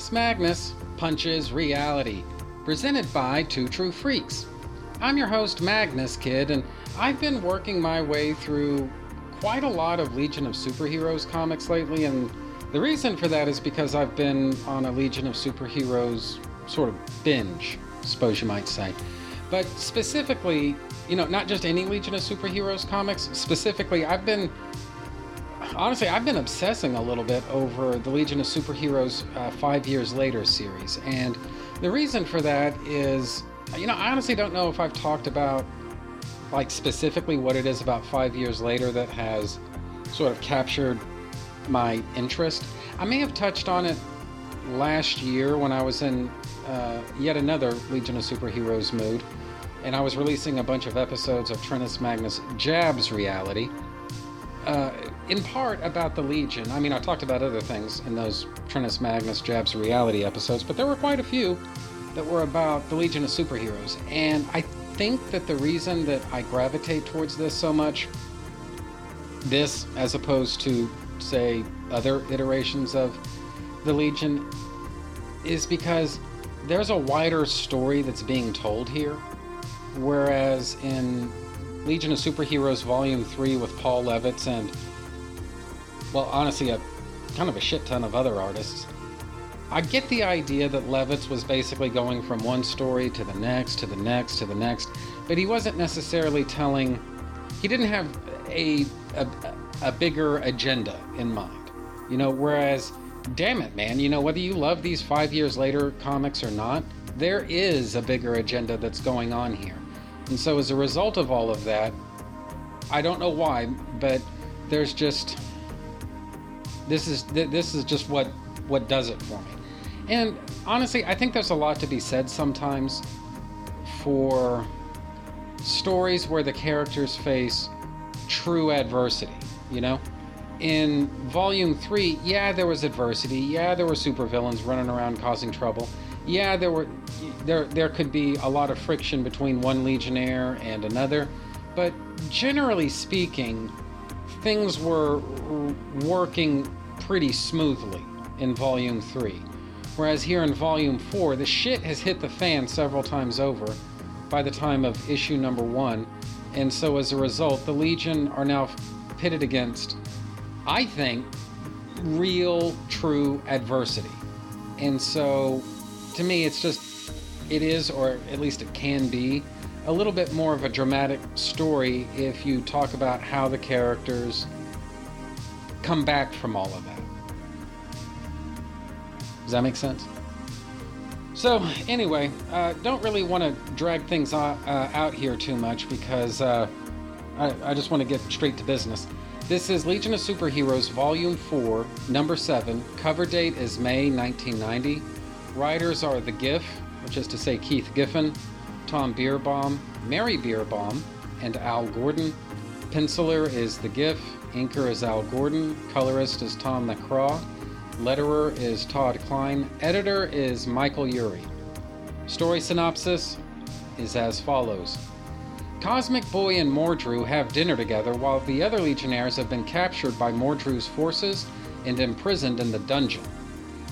Trennis Magnus Punches Reality, presented by Two True Freaks. I'm your host, Magnus Kid, and I've been working my way through quite a lot of Legion of Superheroes comics lately, and the reason for that is because I've been on a Legion of Superheroes sort of binge, suppose you might say. But specifically, you know, not just any Legion of Superheroes comics, specifically, I've been honestly, I've been obsessing a little bit over the Legion of Superheroes uh, Five Years Later series. And the reason for that is, you know, I honestly don't know if I've talked about, like, specifically what it is about Five Years Later that has sort of captured my interest. I may have touched on it last year when I was in uh, yet another Legion of Superheroes mood. And I was releasing a bunch of episodes of Trennis Magnus Jabs Reality. Uh, in part about the Legion. I mean, I talked about other things in those Trennis Magnus Jabs reality episodes, but there were quite a few that were about the Legion of Superheroes. And I think that the reason that I gravitate towards this so much, this as opposed to, say, other iterations of the Legion, is because there's a wider story that's being told here. Whereas in Legion of Superheroes Volume 3 with Paul Levitz and well, honestly, a kind of a shit ton of other artists. I get the idea that Levitz was basically going from one story to the next, to the next, to the next, but he wasn't necessarily telling. He didn't have a a, a bigger agenda in mind, you know. Whereas, damn it, man, you know whether you love these five years later comics or not, there is a bigger agenda that's going on here, and so as a result of all of that, I don't know why, but there's just this is this is just what what does it for me. And honestly, I think there's a lot to be said sometimes for stories where the characters face true adversity, you know? In volume 3, yeah, there was adversity. Yeah, there were supervillains running around causing trouble. Yeah, there were there there could be a lot of friction between one legionnaire and another, but generally speaking, things were working pretty smoothly in Volume 3. Whereas here in Volume 4, the shit has hit the fan several times over by the time of issue number 1, and so as a result, the Legion are now pitted against, I think, real, true adversity. And so, to me, it's just, it is, or at least it can be, a little bit more of a dramatic story if you talk about how the characters come back from all of that. Does that make sense? So, anyway, uh, don't really want to drag things out, uh, out here too much because uh, I, I just want to get straight to business. This is Legion of Superheroes Volume 4, Number 7. Cover date is May 1990. Writers are The Giff, which is to say Keith Giffen, Tom Bierbaum, Mary Bierbaum, and Al Gordon. Penciler is The Giff, inker is Al Gordon, colorist is Tom McCraw. Letterer is Todd Klein. Editor is Michael Urey. Story synopsis is as follows Cosmic Boy and Mordru have dinner together while the other Legionnaires have been captured by Mordru's forces and imprisoned in the dungeon.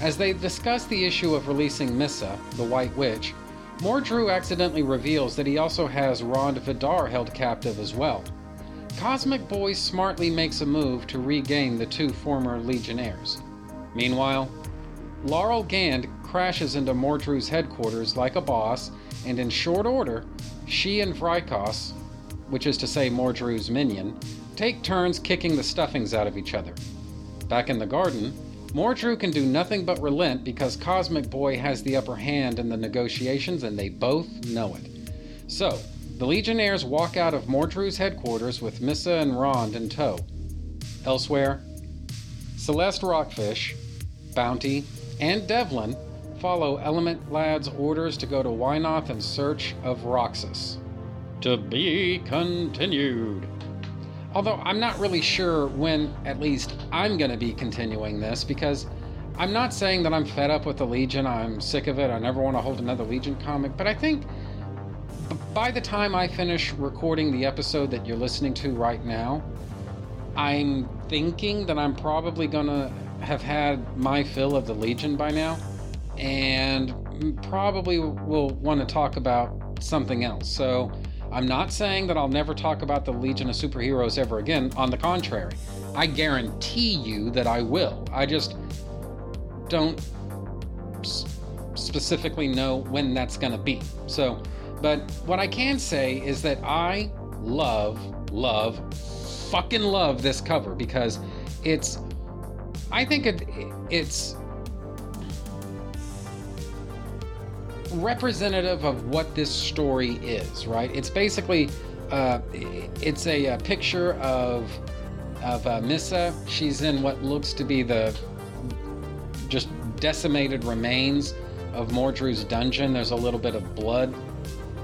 As they discuss the issue of releasing Missa, the White Witch, Mordru accidentally reveals that he also has Rond Vidar held captive as well. Cosmic Boy smartly makes a move to regain the two former Legionnaires. Meanwhile, Laurel Gand crashes into Mordru's headquarters like a boss, and in short order, she and Vrykos, which is to say Mordru's minion, take turns kicking the stuffings out of each other. Back in the garden, Mordru can do nothing but relent because Cosmic Boy has the upper hand in the negotiations and they both know it. So, the Legionnaires walk out of Mordru's headquarters with Missa and Rond in tow. Elsewhere, Celeste Rockfish, Bounty, and Devlin follow Element Lad's orders to go to Wynoth in search of Roxxas. To be continued. Although I'm not really sure when, at least, I'm going to be continuing this because I'm not saying that I'm fed up with the Legion, I'm sick of it, I never want to hold another Legion comic, but I think by the time I finish recording the episode that you're listening to right now, I'm thinking that I'm probably gonna have had my fill of the Legion by now, and probably will want to talk about something else. So I'm not saying that I'll never talk about the Legion of Superheroes ever again. On the contrary, I guarantee you that I will. I just don't specifically know when that's to be. So, but what I can say is that I love, love, fucking love this cover because it's, I think it, it's representative of what this story is, right? It's basically, uh, it's a, a, picture of of uh, Missa. She's in what looks to be the just decimated remains of Mordru's dungeon. There's a little bit of blood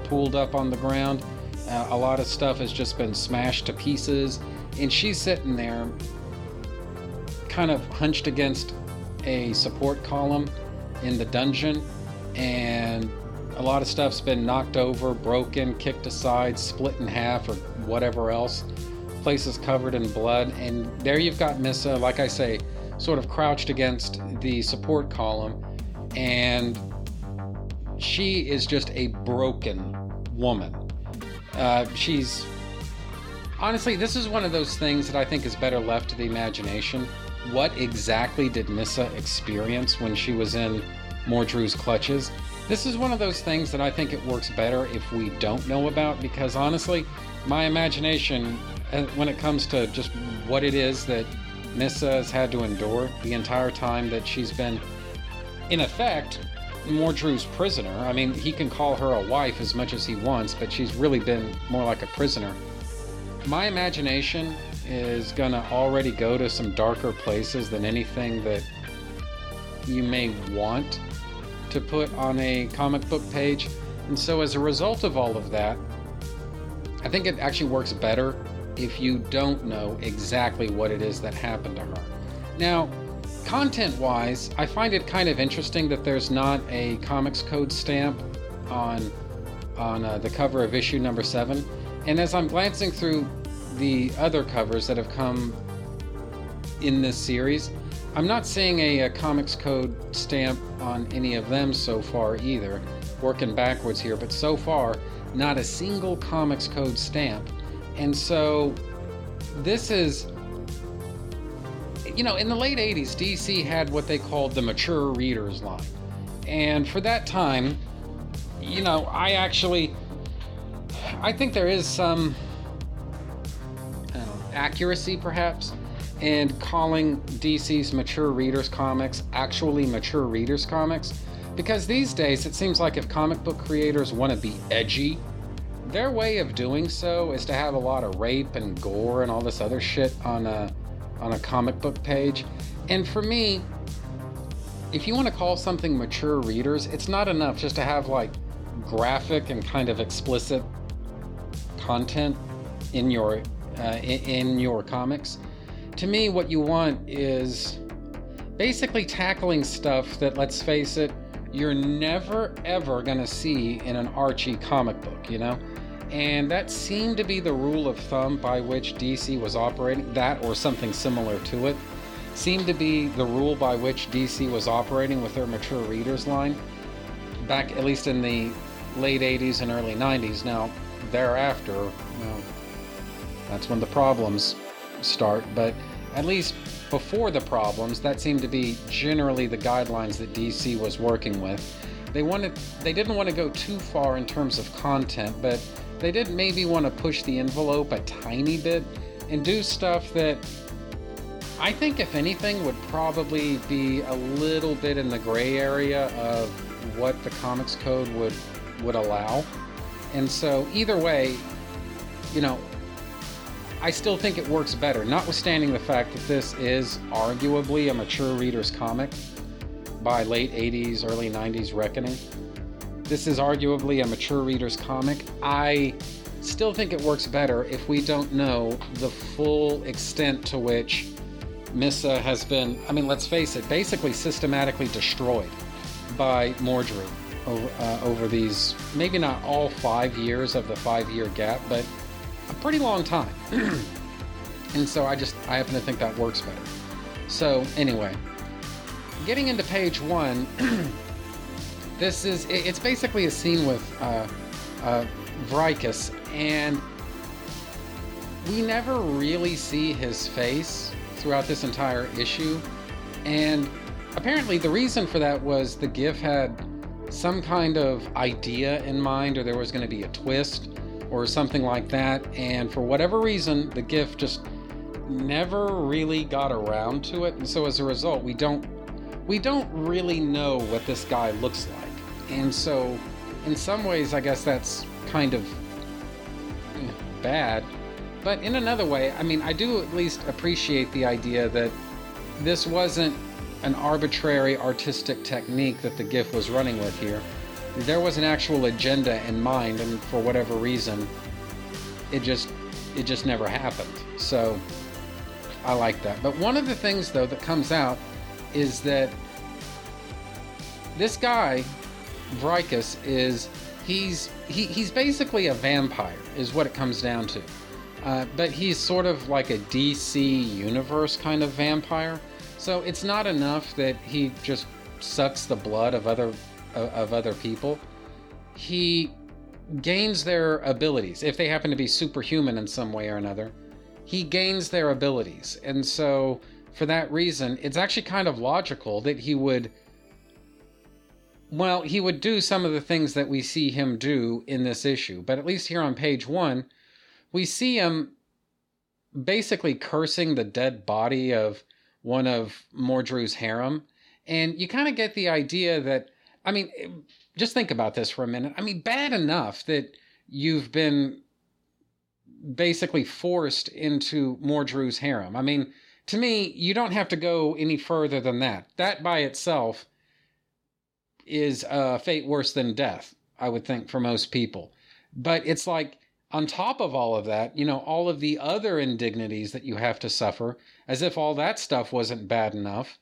pooled up on the ground. Uh, a lot of stuff has just been smashed to pieces, and she's sitting there, kind of hunched against a support column in the dungeon, and a lot of stuff's been knocked over, broken, kicked aside, split in half, or whatever else. Place is covered in blood, and there you've got Missa, like I say, sort of crouched against the support column, and she is just a broken woman. Uh, she's honestly, this is one of those things that I think is better left to the imagination. What exactly did Missa experience when she was in Mordru's clutches? This is one of those things that I think it works better if we don't know about because honestly, my imagination, uh, when it comes to just what it is that Missa has had to endure the entire time that she's been, in effect, Mordru's prisoner. I mean, he can call her a wife as much as he wants, but she's really been more like a prisoner. My imagination is gonna already go to some darker places than anything that you may want to put on a comic book page. And so, as a result of all of that, I think it actually works better if you don't know exactly what it is that happened to her. Now, content wise, I find it kind of interesting that there's not a Comics Code stamp on on uh, the cover of issue number seven. And as I'm glancing through the other covers that have come in this series, I'm not seeing a, a Comics Code stamp on any of them so far either. Working backwards here, but so far, not a single Comics Code stamp. And so this is you know, in the late 80s, DC had what they called the mature readers line. And for that time, you know, I actually I think there is some know, accuracy perhaps in calling DC's mature readers comics actually mature readers comics because these days it seems like if comic book creators want to be edgy their way of doing so is to have a lot of rape and gore and all this other shit on a on a comic book page. And for me, if you want to call something mature readers, it's not enough just to have like graphic and kind of explicit content in your uh, in your comics. To me, what you want is basically tackling stuff that, let's face it, you're never ever gonna see in an Archie comic book. You know, and that seemed to be the rule of thumb by which DC was operating, that or something similar to it, seemed to be the rule by which DC was operating with their mature readers line back at least in the late 80s and early 90s. Now, thereafter, you know, that's when the problems start, but at least before the problems, that seemed to be generally the guidelines that DC was working with. They wanted they didn't want to go too far in terms of content, but they did maybe want to push the envelope a tiny bit and do stuff that I think, if anything, would probably be a little bit in the gray area of what the comics code would would allow. And so, either way, you know, I still think it works better, notwithstanding the fact that this is arguably a mature reader's comic by late 80s, early 90s reckoning. This is arguably a mature reader's comic. I still think it works better if we don't know the full extent to which Missa has been, I mean, let's face it, basically systematically destroyed by Mordru over, uh, over these, maybe not all five years of the five year gap, but a pretty long time. and so I just, I happen to think that works better. So, anyway, getting into page one, this is it's basically a scene with uh, uh, and we never really see his face throughout this entire issue. And apparently, the reason for that was the Giff had some kind of idea in mind, or there was going to be a twist or something like that. And for whatever reason, the Giff just never really got around to it. And so as a result, we don't we don't really know what this guy looks like. And so in some ways, I guess that's kind of eh, bad. But in another way, I mean, I do at least appreciate the idea that this wasn't an arbitrary artistic technique that the Giff was running with here. There was an actual agenda in mind, and for whatever reason, it just it just never happened. So I like that. But one of the things though that comes out is that this guy, Vrykes, is he's he, he's basically a vampire, is what it comes down to. Uh, but he's sort of like a DC universe kind of vampire. So it's not enough that he just sucks the blood of other of other people. He gains their abilities if they happen to be superhuman in some way or another. He gains their abilities, and so for that reason, it's actually kind of logical that he would. Well, he would do some of the things that we see him do in this issue, but at least here on page one, we see him basically cursing the dead body of one of Mordru's harem. And you kind of get the idea that, I mean, just think about this for a minute. I mean, bad enough that you've been basically forced into Mordru's harem. I mean, to me, you don't have to go any further than that. That by itself is a fate worse than death, I would think, for most people. But it's like, on top of all of that, you know, all of the other indignities that you have to suffer, as if all that stuff wasn't bad enough.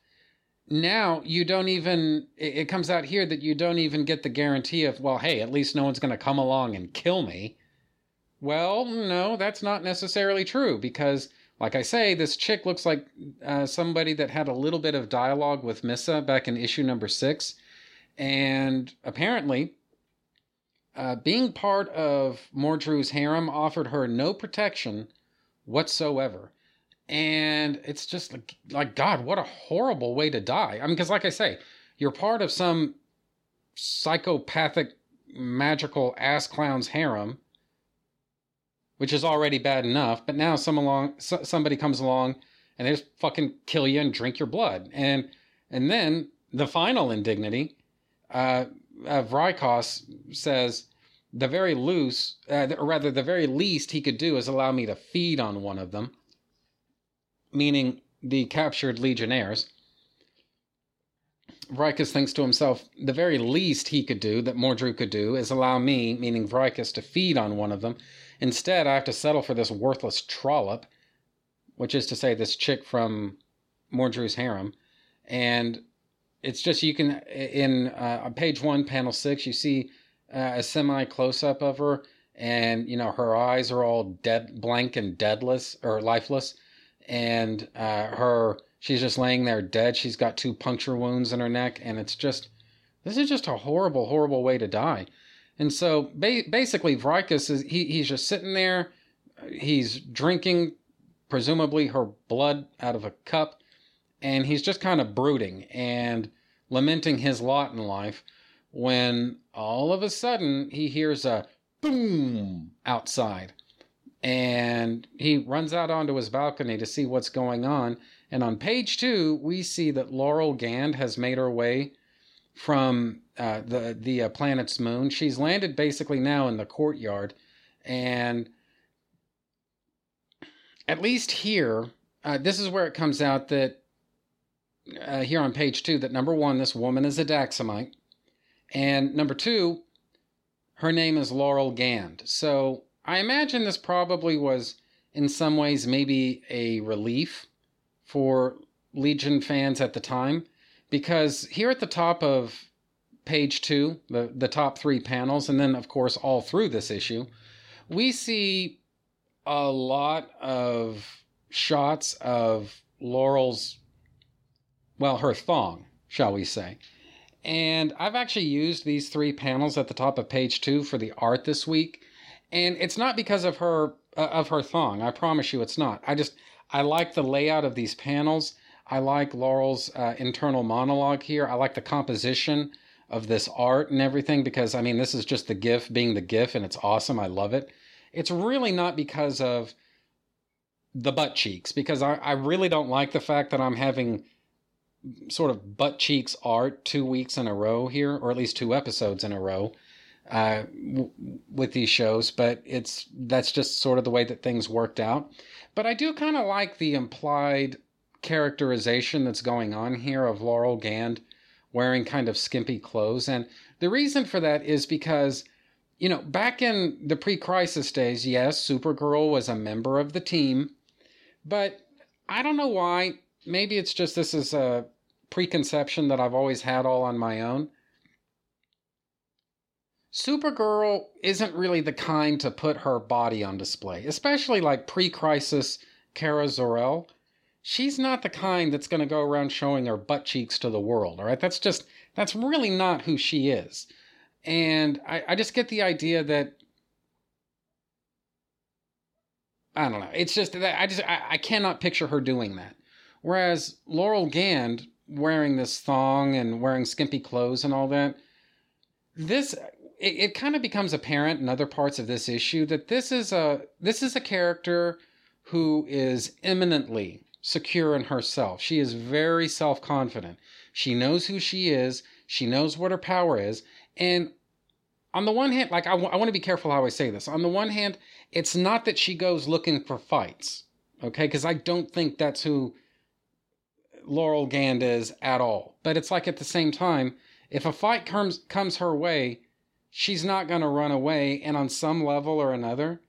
Now you don't even, it comes out here that you don't even get the guarantee of, well, hey, at least no one's going to come along and kill me. Well, no, that's not necessarily true because, like I say, this chick looks like uh, somebody that had a little bit of dialogue with Missa back in issue number six. And apparently, uh, being part of Mordru's harem offered her no protection whatsoever. And it's just like, like, God, what a horrible way to die. I mean, because, like I say, you're part of some psychopathic, magical ass clown's harem, which is already bad enough. But now some along, so, somebody comes along and they just fucking kill you and drink your blood. And and then the final indignity, uh, uh, Vrykos says the very loose, uh, or rather, the very least he could do is allow me to feed on one of them, meaning the captured legionnaires. Vrykes thinks to himself, the very least he could do, that Mordru could do, is allow me, meaning Vrykes, to feed on one of them. Instead, I have to settle for this worthless trollop, which is to say, this chick from Mordru's harem. And it's just you can in uh, page one, panel six, you see uh, a semi close up of her, and you know her eyes are all dead, blank and deadless or lifeless, and uh, her she's just laying there dead. She's got two puncture wounds in her neck, and it's just this is just a horrible, horrible way to die. And so ba- basically, Vrykes is he, he's just sitting there. He's drinking, presumably her blood out of a cup, and he's just kind of brooding and lamenting his lot in life when all of a sudden he hears a boom outside. And he runs out onto his balcony to see what's going on. And on page two, we see that Laurel Gand has made her way from uh, the the uh, planet's moon. She's landed basically now in the courtyard, and at least here, uh, this is where it comes out that uh, here on page two that number one, this woman is a Daxamite, and number two, her name is Laurel Gand. So I imagine this probably was, in some ways, maybe a relief for Legion fans at the time, because here at the top of page two, the, the top three panels, and then, of course, all through this issue, we see a lot of shots of Laurel's well, her thong, shall we say. And I've actually used these three panels at the top of page two for the art this week. And it's not because of her uh, of her thong. I promise you, it's not. I just I like the layout of these panels. I like Laurel's uh, internal monologue here. I like the composition of this art and everything because I mean this is just the Giff being the Giff and it's awesome. I love it. It's really not because of the butt cheeks because I, I really don't like the fact that I'm having sort of butt cheeks art two weeks in a row here, or at least two episodes in a row uh, w- with these shows. But it's that's just sort of the way that things worked out. But I do kind of like the implied characterization that's going on here of Laurel Gand wearing kind of skimpy clothes, and the reason for that is because. You know, back in the pre crisis days, yes, Supergirl was a member of the team, but I don't know why. Maybe it's just this is a preconception that I've always had all on my own. Supergirl isn't really the kind to put her body on display, especially like pre crisis Kara Zor-El. She's not the kind that's going to go around showing her butt cheeks to the world, all right? That's just, that's really not who she is. And I, I just get the idea that I don't know. It's just that I just I, I cannot picture her doing that. Whereas Laurel Gand wearing this thong and wearing skimpy clothes and all that, this it, it kind of becomes apparent in other parts of this issue that this is a this is a character who is eminently secure in herself. She is very self-confident. She knows who she is. She knows what her power is. And on the one hand, like I, w- I want to be careful how I say this. On the one hand, it's not that she goes looking for fights, okay? Because I don't think that's who Laurel Gand is at all. But it's like at the same time, if a fight comes comes her way, she's not going to run away, and on some level or another,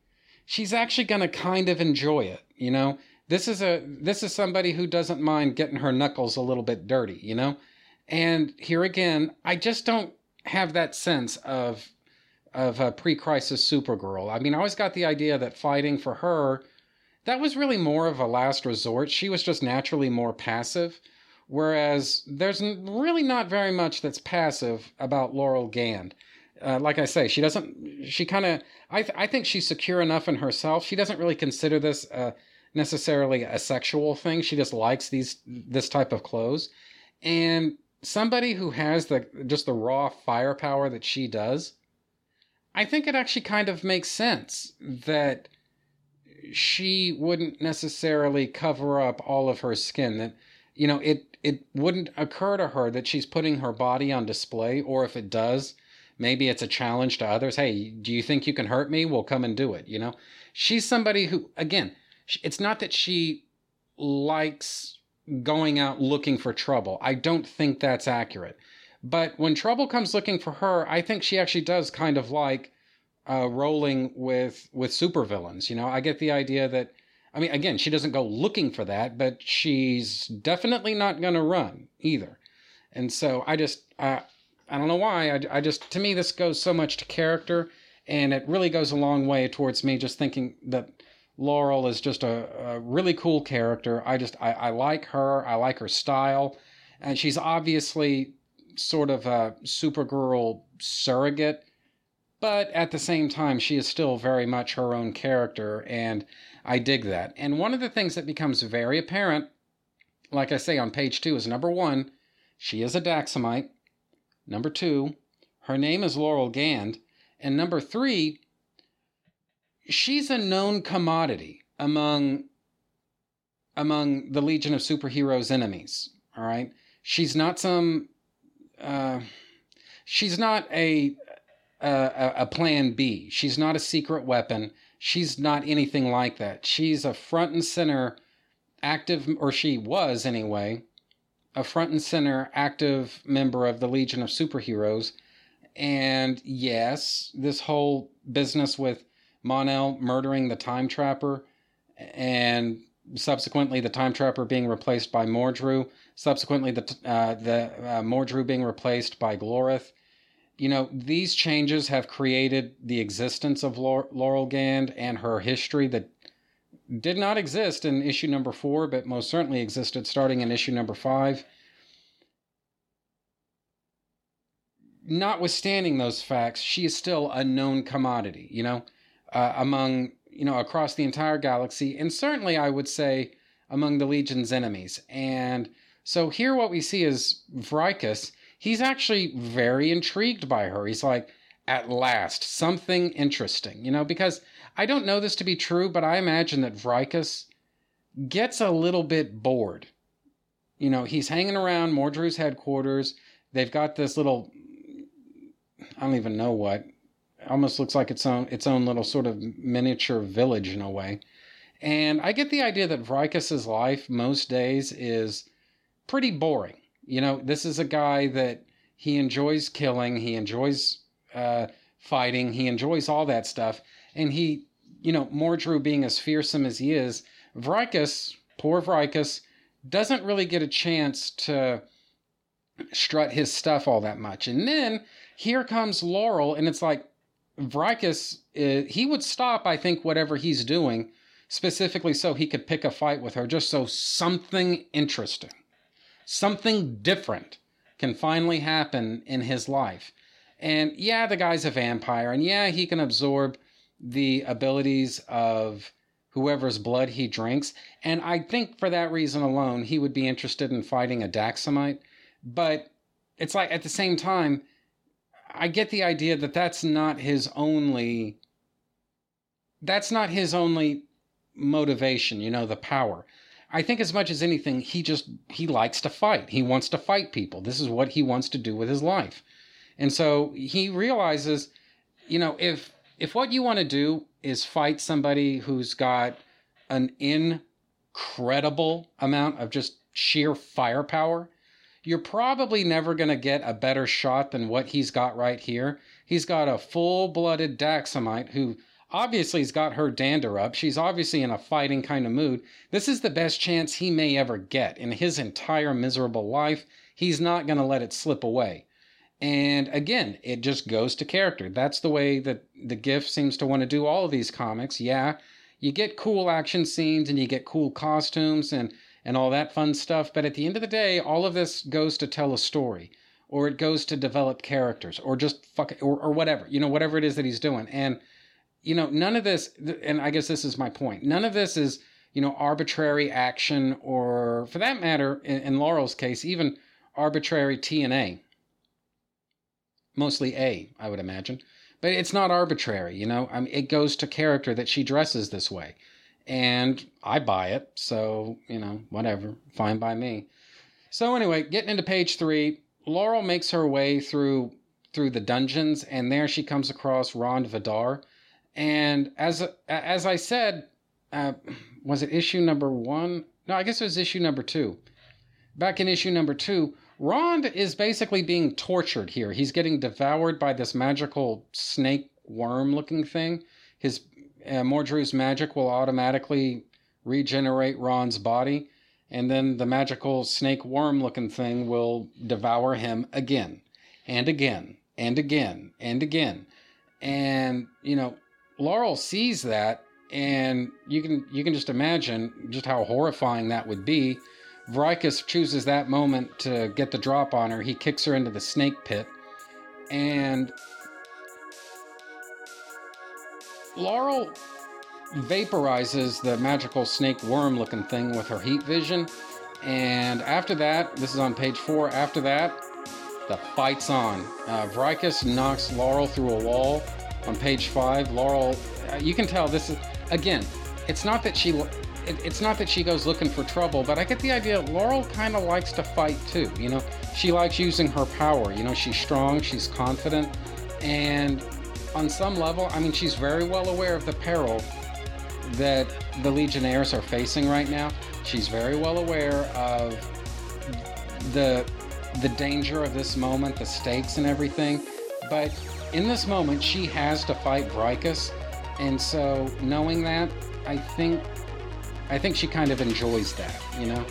she's actually going to kind of enjoy it. You know, this is a this is somebody who doesn't mind getting her knuckles a little bit dirty. You know, and here again, I just don't have that sense of of a pre-crisis Supergirl. I mean, I always got the idea that fighting for her that was really more of a last resort. She was just naturally more passive, whereas there's really not very much that's passive about Laurel Gand. Uh, like I say, she doesn't. She kind of. I th- I think she's secure enough in herself. She doesn't really consider this uh, necessarily a sexual thing. She just likes these this type of clothes, and somebody who has the just the raw firepower that she does I think it actually kind of makes sense that she wouldn't necessarily cover up all of her skin. That, you know, it, it wouldn't occur to her that she's putting her body on display, or if it does, maybe it's a challenge to others. Hey, do you think you can hurt me? Well, come and do it. You know, she's somebody who, again, it's not that she likes going out looking for trouble. I don't think that's accurate. But when trouble comes looking for her, I think she actually does kind of like uh, rolling with with supervillains. You know, I get the idea that I mean, again, she doesn't go looking for that, but she's definitely not going to run either. And so I just I I don't know why I, I just to me this goes so much to character, and it really goes a long way towards me just thinking that Laurel is just a, a really cool character. I just I, I like her. I like her style, and she's obviously sort of a Supergirl surrogate, but at the same time, she is still very much her own character, and I dig that. And one of the things that becomes very apparent, like I say on page two, is number one, she is a Daxamite. Number two, her name is Laurel Gand. And number three, she's a known commodity among among the Legion of Superheroes enemies. All right. She's not some uh, she's not a, a a plan B. She's not a secret weapon. She's not anything like that. She's a front and center active, or she was anyway, a front and center active member of the Legion of Superheroes. And yes, this whole business with Mon-El murdering the Time Trapper and subsequently the Time Trapper being replaced by Mordru subsequently the uh, the uh, Mordru being replaced by Glorith you know, these changes have created the existence of Laurel Gand and her history that did not exist in issue number four, but most certainly existed starting in issue number five. Notwithstanding those facts, she is still a known commodity, you know, uh, among, you know, across the entire galaxy, and certainly I would say among the Legion's enemies. And so here what we see is Vrykos He's actually very intrigued by her. He's like, at last, something interesting, you know, because I don't know this to be true, but I imagine that Vrykes gets a little bit bored. You know, he's hanging around Mordru's headquarters. They've got this little I don't even know what, almost looks like its own its own little sort of miniature village in a way. And I get the idea that Vrykes' life most days is pretty boring. You know, this is a guy that he enjoys killing, he enjoys uh, fighting, he enjoys all that stuff, and he, you know, Mordru being as fearsome as he is, Vrykes, poor Vrykes, doesn't really get a chance to strut his stuff all that much. And then here comes Laurel, and it's like Vrykes, uh, he would stop, I think, whatever he's doing, specifically so he could pick a fight with her, just so something interesting, something different can finally happen in his life. And yeah, the guy's a vampire, and yeah, he can absorb the abilities of whoever's blood he drinks. And I think for that reason alone, he would be interested in fighting a Daxamite. But it's like at the same time, I get the idea that that's not his only that's not his only motivation, you know, the power. I think as much as anything, he just he likes to fight. He wants to fight people. This is what he wants to do with his life. And so he realizes, you know, if if what you want to do is fight somebody who's got an incredible amount of just sheer firepower, you're probably never going to get a better shot than what he's got right here. He's got a full blooded Daxamite who obviously has got her dander up. She's obviously in a fighting kind of mood. This is the best chance he may ever get in his entire miserable life. He's not going to let it slip away. And again, it just goes to character. That's the way that the Giff seems to want to do all of these comics. Yeah, you get cool action scenes and you get cool costumes and and all that fun stuff. But at the end of the day, all of this goes to tell a story, or it goes to develop characters, or just fuck or, or whatever, you know, whatever it is that he's doing. And, you know, none of this, and I guess this is my point, none of this is, you know, arbitrary action, or for that matter, in, in Laurel's case, even arbitrary TNA. Mostly A, I would imagine. But it's not arbitrary, you know. I mean, it goes to character that she dresses this way and I buy it. So, you know, whatever, fine by me. So anyway, getting into page 3, Laurel makes her way through through the dungeons and there she comes across Rond Vidar. And as as I said, uh, was it issue number 1? No, I guess it was issue number 2. Back in issue number 2, Rond is basically being tortured here. He's getting devoured by this magical snake worm looking thing. His uh, magic will automatically regenerate Rond's body, and then the magical snake worm looking thing will devour him again and again and again and again. And, you know, Laurel sees that and you can you can just imagine just how horrifying that would be. Vrykes chooses that moment to get the drop on her. He kicks her into the snake pit. And Laurel vaporizes the magical snake worm looking thing with her heat vision. And after that, this is on page four, after that, the fight's on. Uh, knocks Laurel through a wall. On page five, Laurel, uh, you can tell this is, again, it's not that she. It, it's not that she goes looking for trouble, but I get the idea Laurel kind of likes to fight too. You know, she likes using her power. You know, she's strong, she's confident, and on some level, I mean, she's very well aware of the peril that the Legionnaires are facing right now. She's very well aware of the the danger of this moment, the stakes and everything. But in this moment, she has to fight Vrykes, and so knowing that, I think I think she kind of enjoys that, you know.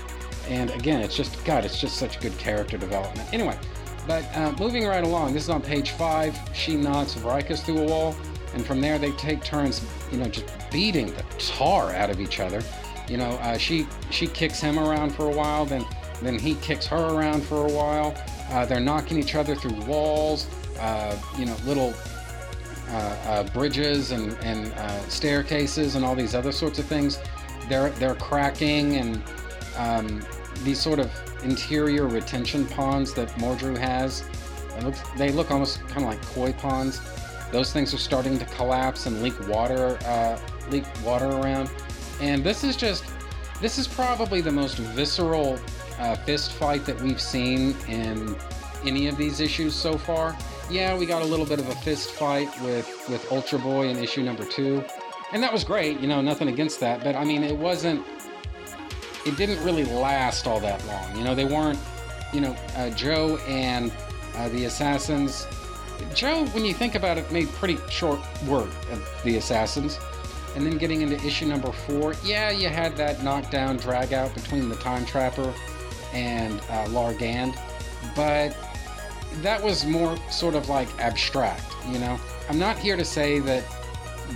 And again, it's just God, it's just such good character development. Anyway, but uh, moving right along, this is on page five. She knocks Vrykes through a wall, and from there they take turns, you know, just beating the tar out of each other. You know, uh, she she kicks him around for a while, then then he kicks her around for a while. Uh, they're knocking each other through walls, uh, you know, little uh, uh, bridges and, and uh, staircases and all these other sorts of things. They're they're cracking and um, these sort of interior retention ponds that Mordru has. Looks, they look almost kind of like koi ponds. Those things are starting to collapse and leak water uh, leak water around. And this is just this is probably the most visceral uh, fist fight that we've seen in any of these issues so far. Yeah, we got a little bit of a fist fight with with Ultra Boy in issue number two, and that was great. You know, nothing against that, but I mean, it wasn't. It didn't really last all that long. You know, they weren't. You know, uh, Joe and uh, the assassins. Joe, when you think about it, made pretty short work of the assassins. And then getting into issue number four, yeah, you had that knockdown drag out between the Time Trapper and uh, Lar Gand, but that was more sort of like abstract, you know? I'm not here to say that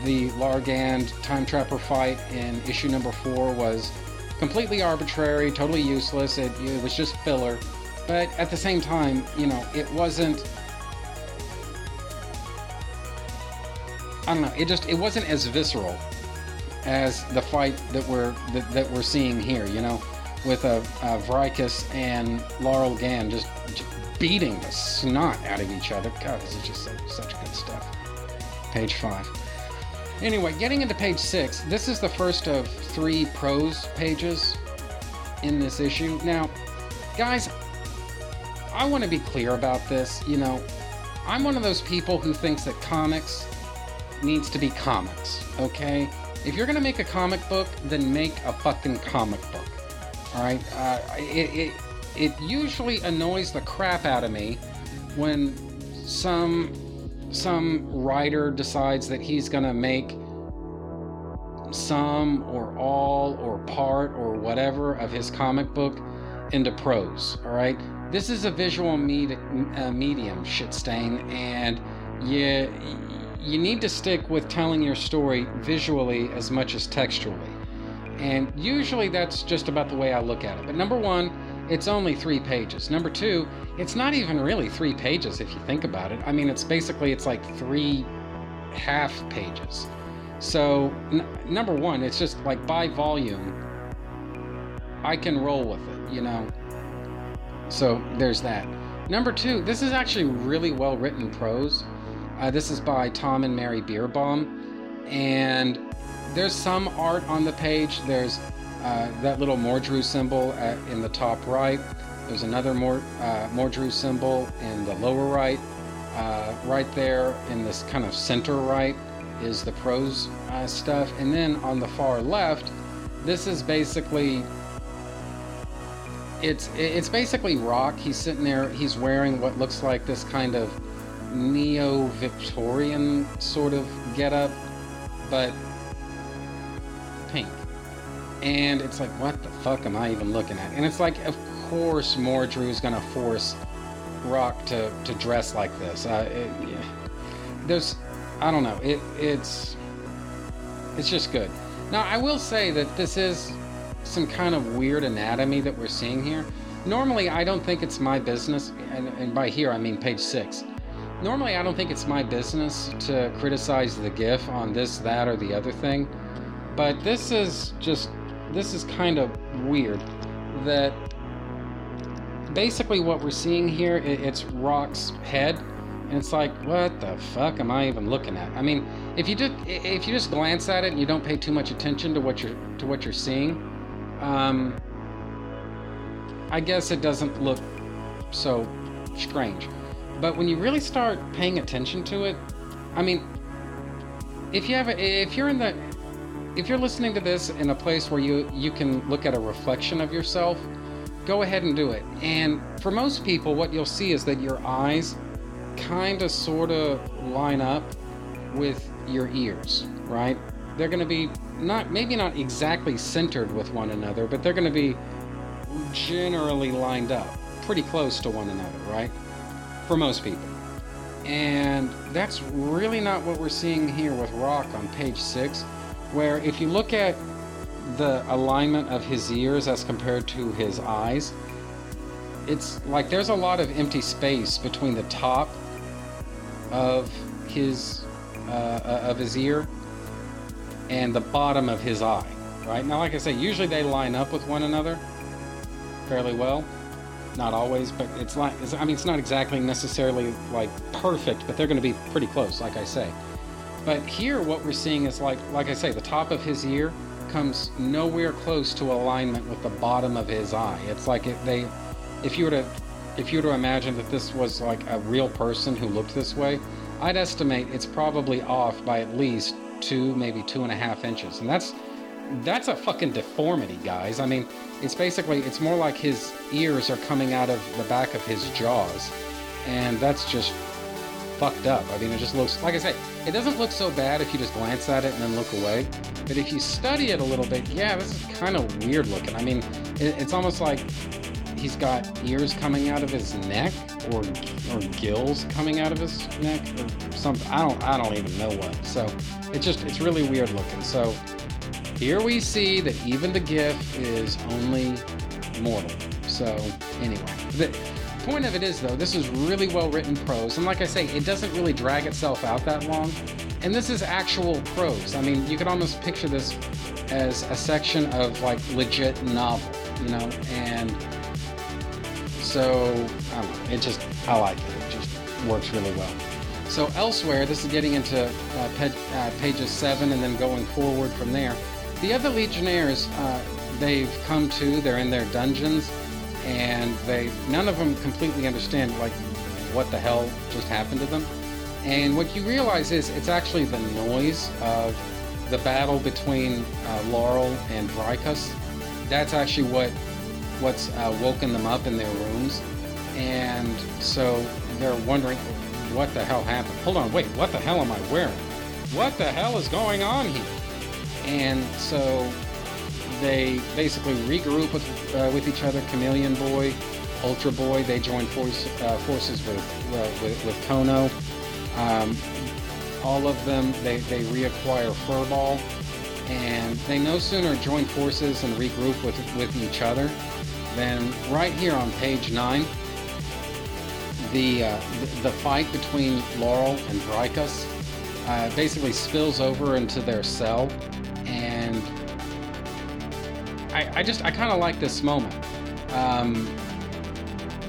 the Lar Gand Time Trapper fight in issue number four was completely arbitrary, totally useless, it, it was just filler, but at the same time, you know, it wasn't. I don't know. It just it wasn't as visceral as the fight that we're that, that we're seeing here. You know, with a, a Vrykis and Laurel Gand just, just, beating the snot out of each other. God, this is just so, such good stuff. Page five. Anyway, getting into page six. This is the first of three prose pages in this issue. Now, guys, I want to be clear about this. You know, I'm one of those people who thinks that comics needs to be comics, okay? If you're gonna make a comic book, then make a fucking comic book. All right? Uh, it, it it usually annoys the crap out of me when some some writer decides that he's gonna make some or all or part or whatever of his comic book into prose. All right, this is a visual med- uh, medium, shit stain, and you you need to stick with telling your story visually as much as textually. And usually that's just about the way I look at it. But number one, it's only three pages. Number two, it's not even really three pages if you think about it. I mean, it's basically it's like three half pages. So n- number one, it's just like by volume, I can roll with it, you know. So there's that. Number two, this is actually really well written prose. Uh, this is by Tom and Mary Bierbaum, and there's some art on the page. There's uh, that little Mordru symbol at, in the top right. There's another Mor, uh, Mordru symbol in the lower right. Uh, right there in this kind of center right is the prose uh, stuff. And then on the far left, this is basically it's it's basically rock. He's sitting there. He's wearing what looks like this kind of neo-Victorian sort of getup, but pink. And it's like, what the fuck am I even looking at? And it's like, of course, Mordru's gonna force Rock to to dress like this. Uh, it, yeah. There's, I don't know. It it's it's just good. Now I will say that this is some kind of weird anatomy that we're seeing here. Normally, I don't think it's my business, and, and by here I mean page six. Normally, I don't think it's my business to criticize the Giff on this, that, or the other thing, but this is just this is kind of weird. That basically what we're seeing here, it's Rokk's head, and it's like, what the fuck am I even looking at? I mean, if you just if you just glance at it and you don't pay too much attention to what you're to what you're seeing, um, I guess it doesn't look so strange. But when you really start paying attention to it, I mean, if you have a, if you're in the if you're listening to this in a place where you you can look at a reflection of yourself, go ahead and do it. And for most people, what you'll see is that your eyes kind of sort of line up with your ears, right? They're going to be not maybe not exactly centered with one another, but they're going to be generally lined up pretty close to one another, right? For most people. And that's really not what we're seeing here with Rokk on page 6, where if you look at the alignment of his ears as compared to his eyes, it's like there's a lot of empty space between the top of his uh, uh, of his ear and the bottom of his eye. Right now, like I say, usually they line up with one another fairly well. Not always, but it's like I mean, it's not exactly necessarily like perfect, but they're going to be pretty close, like I say. But here, what we're seeing is like like I say, the top of his ear comes nowhere close to alignment with the bottom of his eye. It's like it, they, if you were to, if you were to imagine that this was like a real person who looked this way, I'd estimate it's probably off by at least two, maybe two and a half inches, and that's that's a fucking deformity, guys. I mean, it's basically it's more like his ears are coming out of the back of his jaws, and that's just fucked up. I mean, it just looks like I say, it doesn't look so bad if you just glance at it and then look away. But if you study it a little bit, yeah, this is kind of weird looking. I mean, it, it's almost like he's got ears coming out of his neck or or gills coming out of his neck or something. I don't I don't even know what. So it's just it's really weird looking. So here we see that even the Giff is only mortal. So anyway, the point of it is though, this is really well written prose, and like I say, it doesn't really drag itself out that long. And this is actual prose. I mean, you could almost picture this as a section of like legit novel, you know, and so know, it just I like it. It just works really well. So elsewhere, this is getting into uh, uh, pages seven and then going forward from there. The other Legionnaires, uh, they've come to. They're in their dungeons, and they none of them completely understand like what the hell just happened to them. And what you realize is it's actually the noise of the battle between uh, Laurel and Vrykos. That's actually what what's uh, woken them up in their rooms, and so they're wondering what the hell happened. Hold on, wait, what the hell am I wearing? What the hell is going on here? and so they basically regroup with uh, with each other. Chameleon Boy, Ultra Boy, they join force, uh, forces with, uh, with, with Kono. Um, all of them they, they reacquire Furball, and they no sooner join forces and regroup with with each other than right here on page nine. The, uh, the, fight between Laurel and Vrykos uh, basically spills over into their cell and I, I just I kind of like this moment. Um,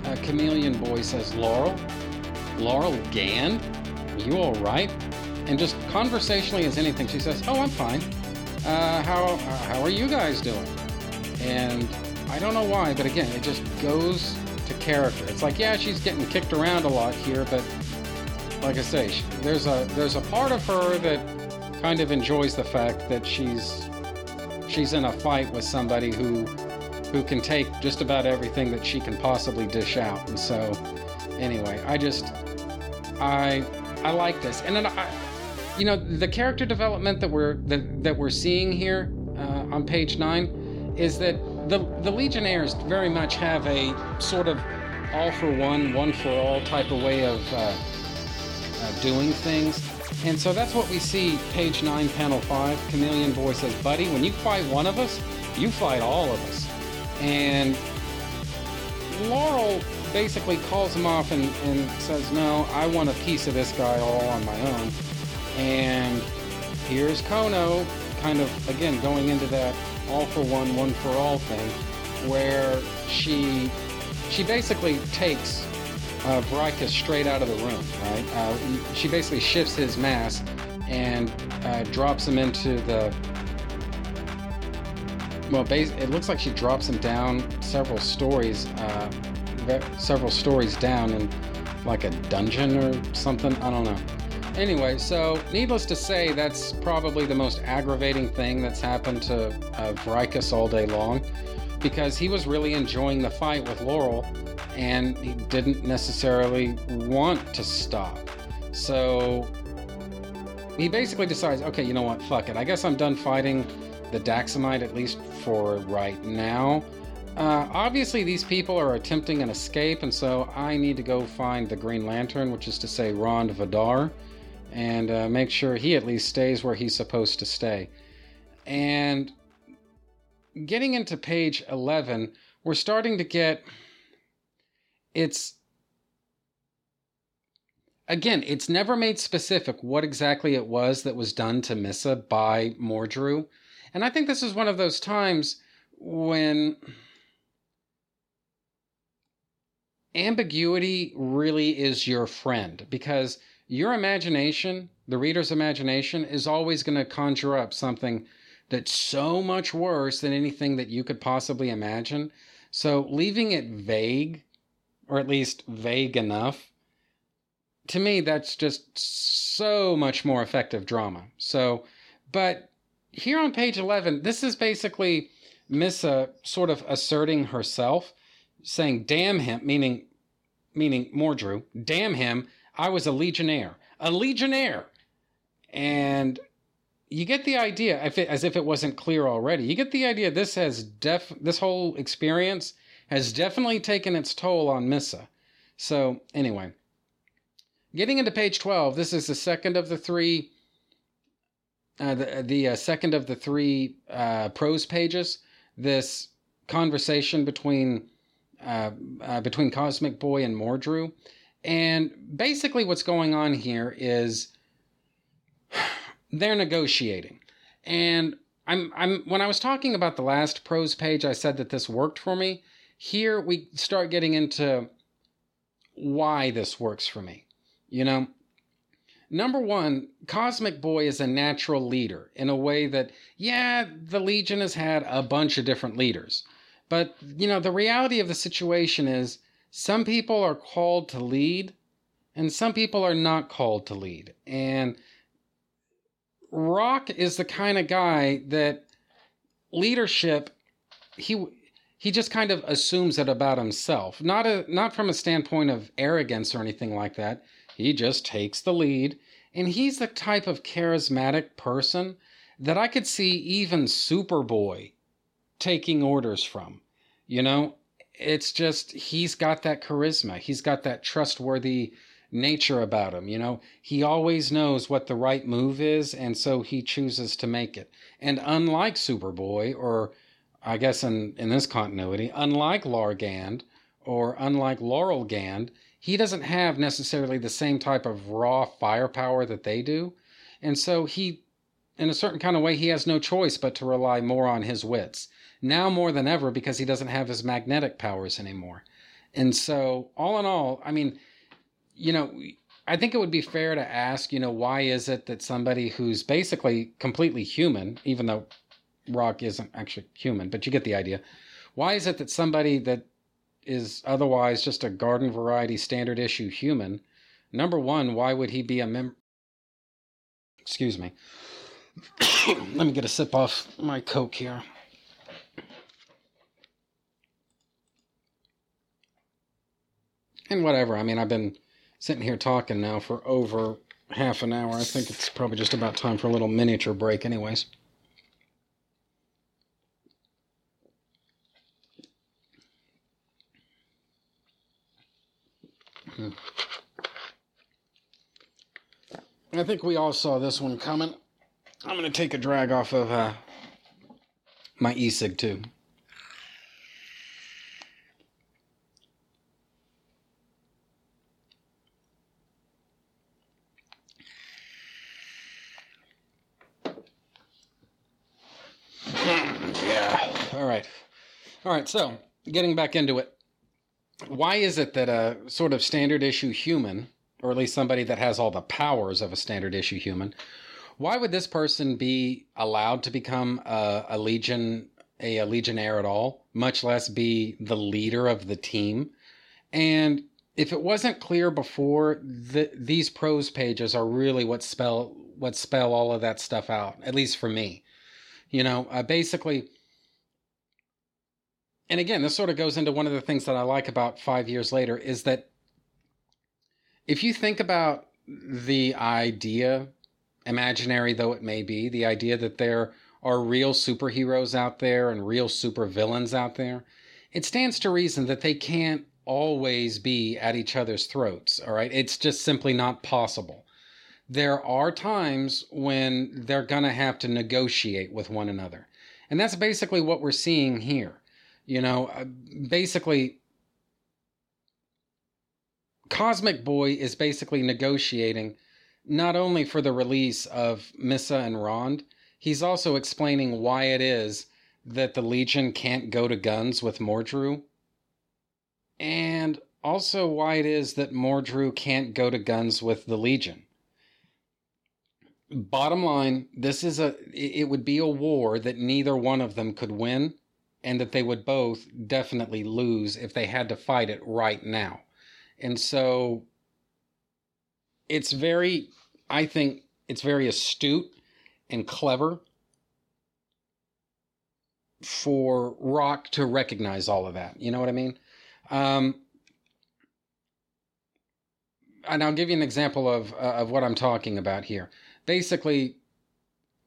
a chameleon boy says, "Laurel, Laurel are you all right?" And just conversationally as anything, she says, "Oh, I'm fine. Uh, how uh, how are you guys doing?" And I don't know why, but again, it just goes to character. It's like, yeah, she's getting kicked around a lot here, but like I say, there's a there's a part of her that kind of enjoys the fact that she's she's in a fight with somebody who who can take just about everything that she can possibly dish out. And so, anyway, I just I I like this, and then I, you know, the character development that we're that that we're seeing here uh, on page nine is that the the Legionnaires very much have a sort of all for one, one for all type of way of uh, uh, doing things. And so that's what we see, page 9, panel 5. Chameleon Boy says, Buddy, when you fight one of us, you fight all of us. And Laurel basically calls him off and, and says, No, I want a piece of this guy all on my own. And here's Kono, kind of, again, going into that all for one, one for all thing, where she she basically takes uh, straight out of the room, right? Uh, she basically shifts his mask and uh, drops him into the. Well, base, it looks like she drops him down several stories, uh, several stories down in like a dungeon or something. I don't know. Anyway, so needless to say, that's probably the most aggravating thing that's happened to uh, all day long because he was really enjoying the fight with Laurel and he didn't necessarily want to stop. So he basically decides, okay, you know what, fuck it. I guess I'm done fighting the Daxamite, at least for right now. Uh, obviously, these people are attempting an escape, and so I need to go find the Green Lantern, which is to say Rond Vidar, and uh, make sure he at least stays where he's supposed to stay. And getting into page 11, we're starting to get it's again, it's never made specific what exactly it was that was done to Missa by Mordru. And I think this is one of those times when ambiguity really is your friend because your imagination, the reader's imagination, is always going to conjure up something that's so much worse than anything that you could possibly imagine. So leaving it vague, or at least vague enough, to me, that's just so much more effective drama. So, but here on page 11, this is basically Missa sort of asserting herself, saying, damn him, meaning, meaning Mordru, damn him, I was a legionnaire. A legionnaire! And you get the idea, if it, as if it wasn't clear already, you get the idea this has def, this whole experience has definitely taken its toll on Missa. So, anyway, Getting into page 12, this is the second of the three, uh, the, the uh, second of the three uh, prose pages. This conversation between uh, uh, between Cosmic Boy and Mordru, and basically what's going on here is they're negotiating, and I'm I'm when I was talking about the last prose page, I said that this worked for me. Here we start getting into why this works for me. You know, number one, Cosmic Boy is a natural leader in a way that, yeah, the Legion has had a bunch of different leaders. But, you know, the reality of the situation is some people are called to lead and some people are not called to lead. And Rokk is the kind of guy that leadership, he he just kind of assumes it about himself not a not from a standpoint of arrogance or anything like that he just takes the lead. And he's the type of charismatic person that I could see even Superboy taking orders from. You know, it's just, he's got that charisma. He's got that trustworthy nature about him. You know, he always knows what the right move is, and so he chooses to make it. And unlike Superboy, or I guess in, in this continuity, unlike Largand, or unlike Laurel Gand, he doesn't have necessarily the same type of raw firepower that they do. And so he, in a certain kind of way, he has no choice but to rely more on his wits. Now more than ever because he doesn't have his magnetic powers anymore. And so, all in all, I mean, you know, I think it would be fair to ask, you know, why is it that somebody who's basically completely human, even though Rokk isn't actually human, but you get the idea. Why is it that somebody that is otherwise just a garden variety standard issue human, number one, why would he be a member? Excuse me. Let me get a sip off my Coke here. And whatever. I mean, I've been sitting here talking now for over half an hour. I think it's probably just about time for a little miniature break, anyways. I think we all saw this one coming. I'm going to take a drag off of uh, my e-cig too. yeah. All right. All right. So, getting back into it why is it that a sort of standard issue human, or at least somebody that has all the powers of a standard issue human, why would this person be allowed to become a, a legion, a, a legionnaire at all, much less be the leader of the team? And if it wasn't clear before, the, these prose pages are really what spell what spell all of that stuff out. At least for me, you know, uh, basically and again, this sort of goes into one of the things that I like about five years later is that if you think about the idea, imaginary though it may be, the idea that there are real superheroes out there and real supervillains out there, it stands to reason that they can't always be at each other's throats. All right. It's just simply not possible. There are times when they're going to have to negotiate with one another. And that's basically what we're seeing here. You know, uh, basically, Cosmic Boy is basically negotiating not only for the release of Missa and Rond, he's also explaining why it is that the Legion can't go to guns with Mordru. And also why it is that Mordru can't go to guns with the Legion. Bottom line, this is a it would be a war that neither one of them could win and that they would both definitely lose if they had to fight it right now. And so it's very I think it's very astute and clever for Rokk to recognize all of that. You know what I mean? Um, and I'll give you an example of uh, of what I'm talking about here. Basically,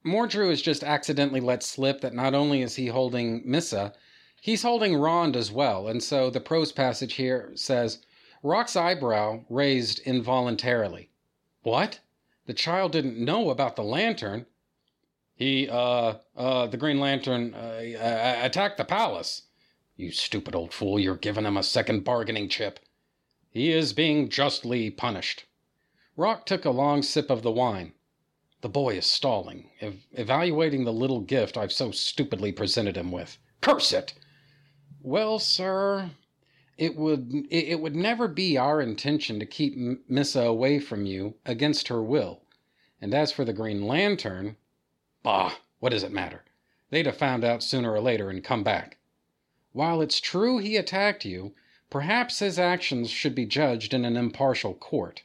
Mordru has just accidentally let slip that not only is he holding Missa, he's holding Rond as well. And so the prose passage here says, Rokk's eyebrow raised involuntarily. What? The child didn't know about the lantern. He, uh, uh, the Green Lantern, uh, attacked the palace. You stupid old fool, you're giving him a second bargaining chip. He is being justly punished. Rokk took a long sip of the wine. The boy is stalling, ev- evaluating the little gift I've so stupidly presented him with. Curse it! Well, sir, it would it, would never be our intention to keep Missa away from you against her will. And as for the Green Lantern, bah, what does it matter? They'd have found out sooner or later and come back. While it's true he attacked you, Perhaps his actions should be judged in an impartial court.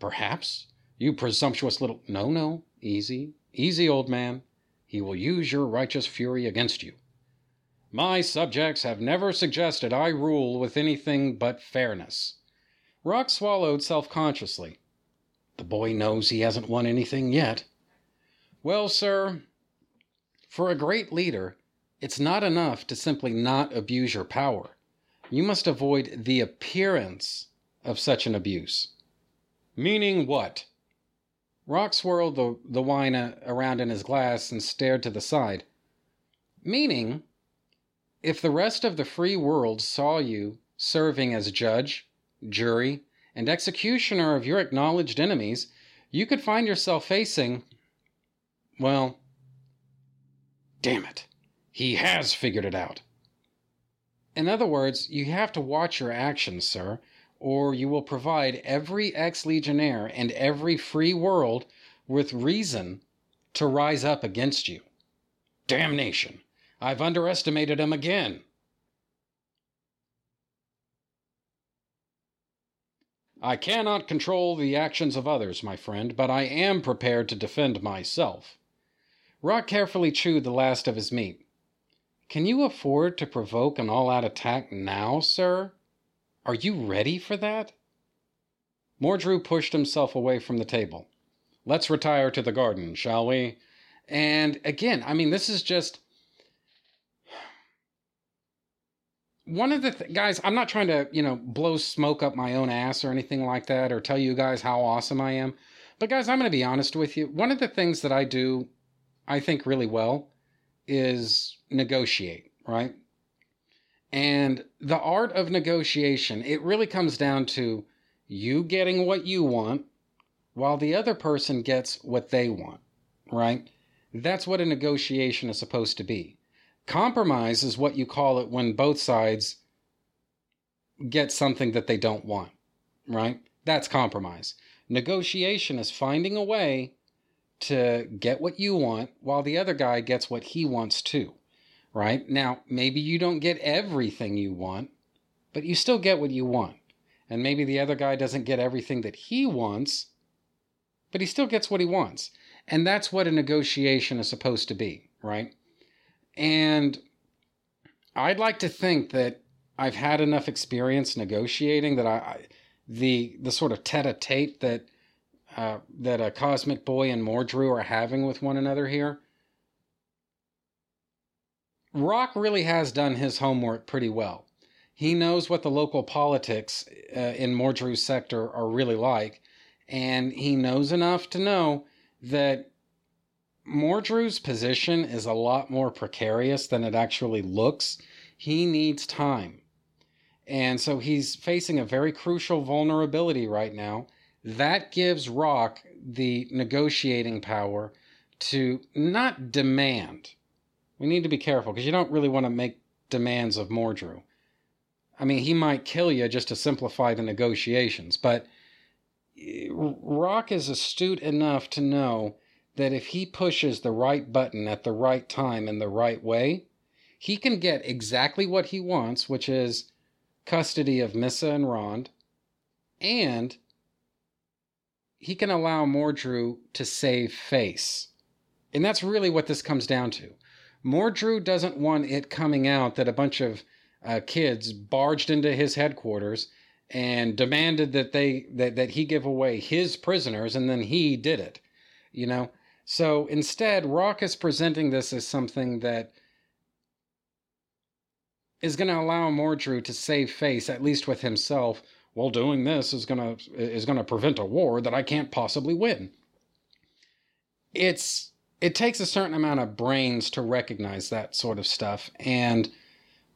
Perhaps? You presumptuous little. No, no. Easy. Easy, old man. He will use your righteous fury against you. My subjects have never suggested I rule with anything but fairness. Rokk swallowed self consciously. The boy knows he hasn't won anything yet. Well, sir, for a great leader, it's not enough to simply not abuse your power. You must avoid the appearance of such an abuse. Meaning what? Rokk swirled the, the wine uh, around in his glass and stared to the side. Meaning, if the rest of the free world saw you serving as judge, jury, and executioner of your acknowledged enemies, you could find yourself facing, well, damn it. He has figured it out. In other words, you have to watch your actions, sir, or you will provide every ex legionnaire and every free world with reason to rise up against you. Damnation! I've underestimated him again. I cannot control the actions of others, my friend, but I am prepared to defend myself. Rokk carefully chewed the last of his meat. Can you afford to provoke an all out attack now, sir? Are you ready for that? Mordru pushed himself away from the table. Let's retire to the garden, shall we? And again, I mean, this is just. One of the th- guys, I'm not trying to, you know, blow smoke up my own ass or anything like that or tell you guys how awesome I am. But guys, I'm going to be honest with you. One of the things that I do, I think really well, is negotiate, right? And the art of negotiation, it really comes down to you getting what you want while the other person gets what they want, right? That's what a negotiation is supposed to be. Compromise is what you call it when both sides get something that they don't want, right? That's compromise. Negotiation is finding a way to get what you want while the other guy gets what he wants too right? Now, maybe you don't get everything you want, but you still get what you want. And maybe the other guy doesn't get everything that he wants, but he still gets what he wants. And that's what a negotiation is supposed to be, right? And I'd like to think that I've had enough experience negotiating that I, I the the sort of tete-a-tete that uh, that a cosmic boy and Mordru are having with one another here Rokk really has done his homework pretty well. He knows what the local politics uh, in Mordru's sector are really like, and he knows enough to know that Mordru's position is a lot more precarious than it actually looks. He needs time. And so he's facing a very crucial vulnerability right now. That gives Rokk the negotiating power to not demand. We need to be careful because you don't really want to make demands of Mordru. I mean, he might kill you just to simplify the negotiations, but eh, Rokk is astute enough to know that if he pushes the right button at the right time in the right way, he can get exactly what he wants, which is custody of Missa and Rond, and he can allow Mordru to save face. And that's really what this comes down to. Mordru doesn't want it coming out that a bunch of uh, kids barged into his headquarters and demanded that they that, that he give away his prisoners and then he did it you know? So instead rock is presenting this as something that is going to allow mordru to save face at least with himself well doing this is going to is going to prevent a war that i can't possibly win. It's it takes a certain amount of brains to recognize that sort of stuff and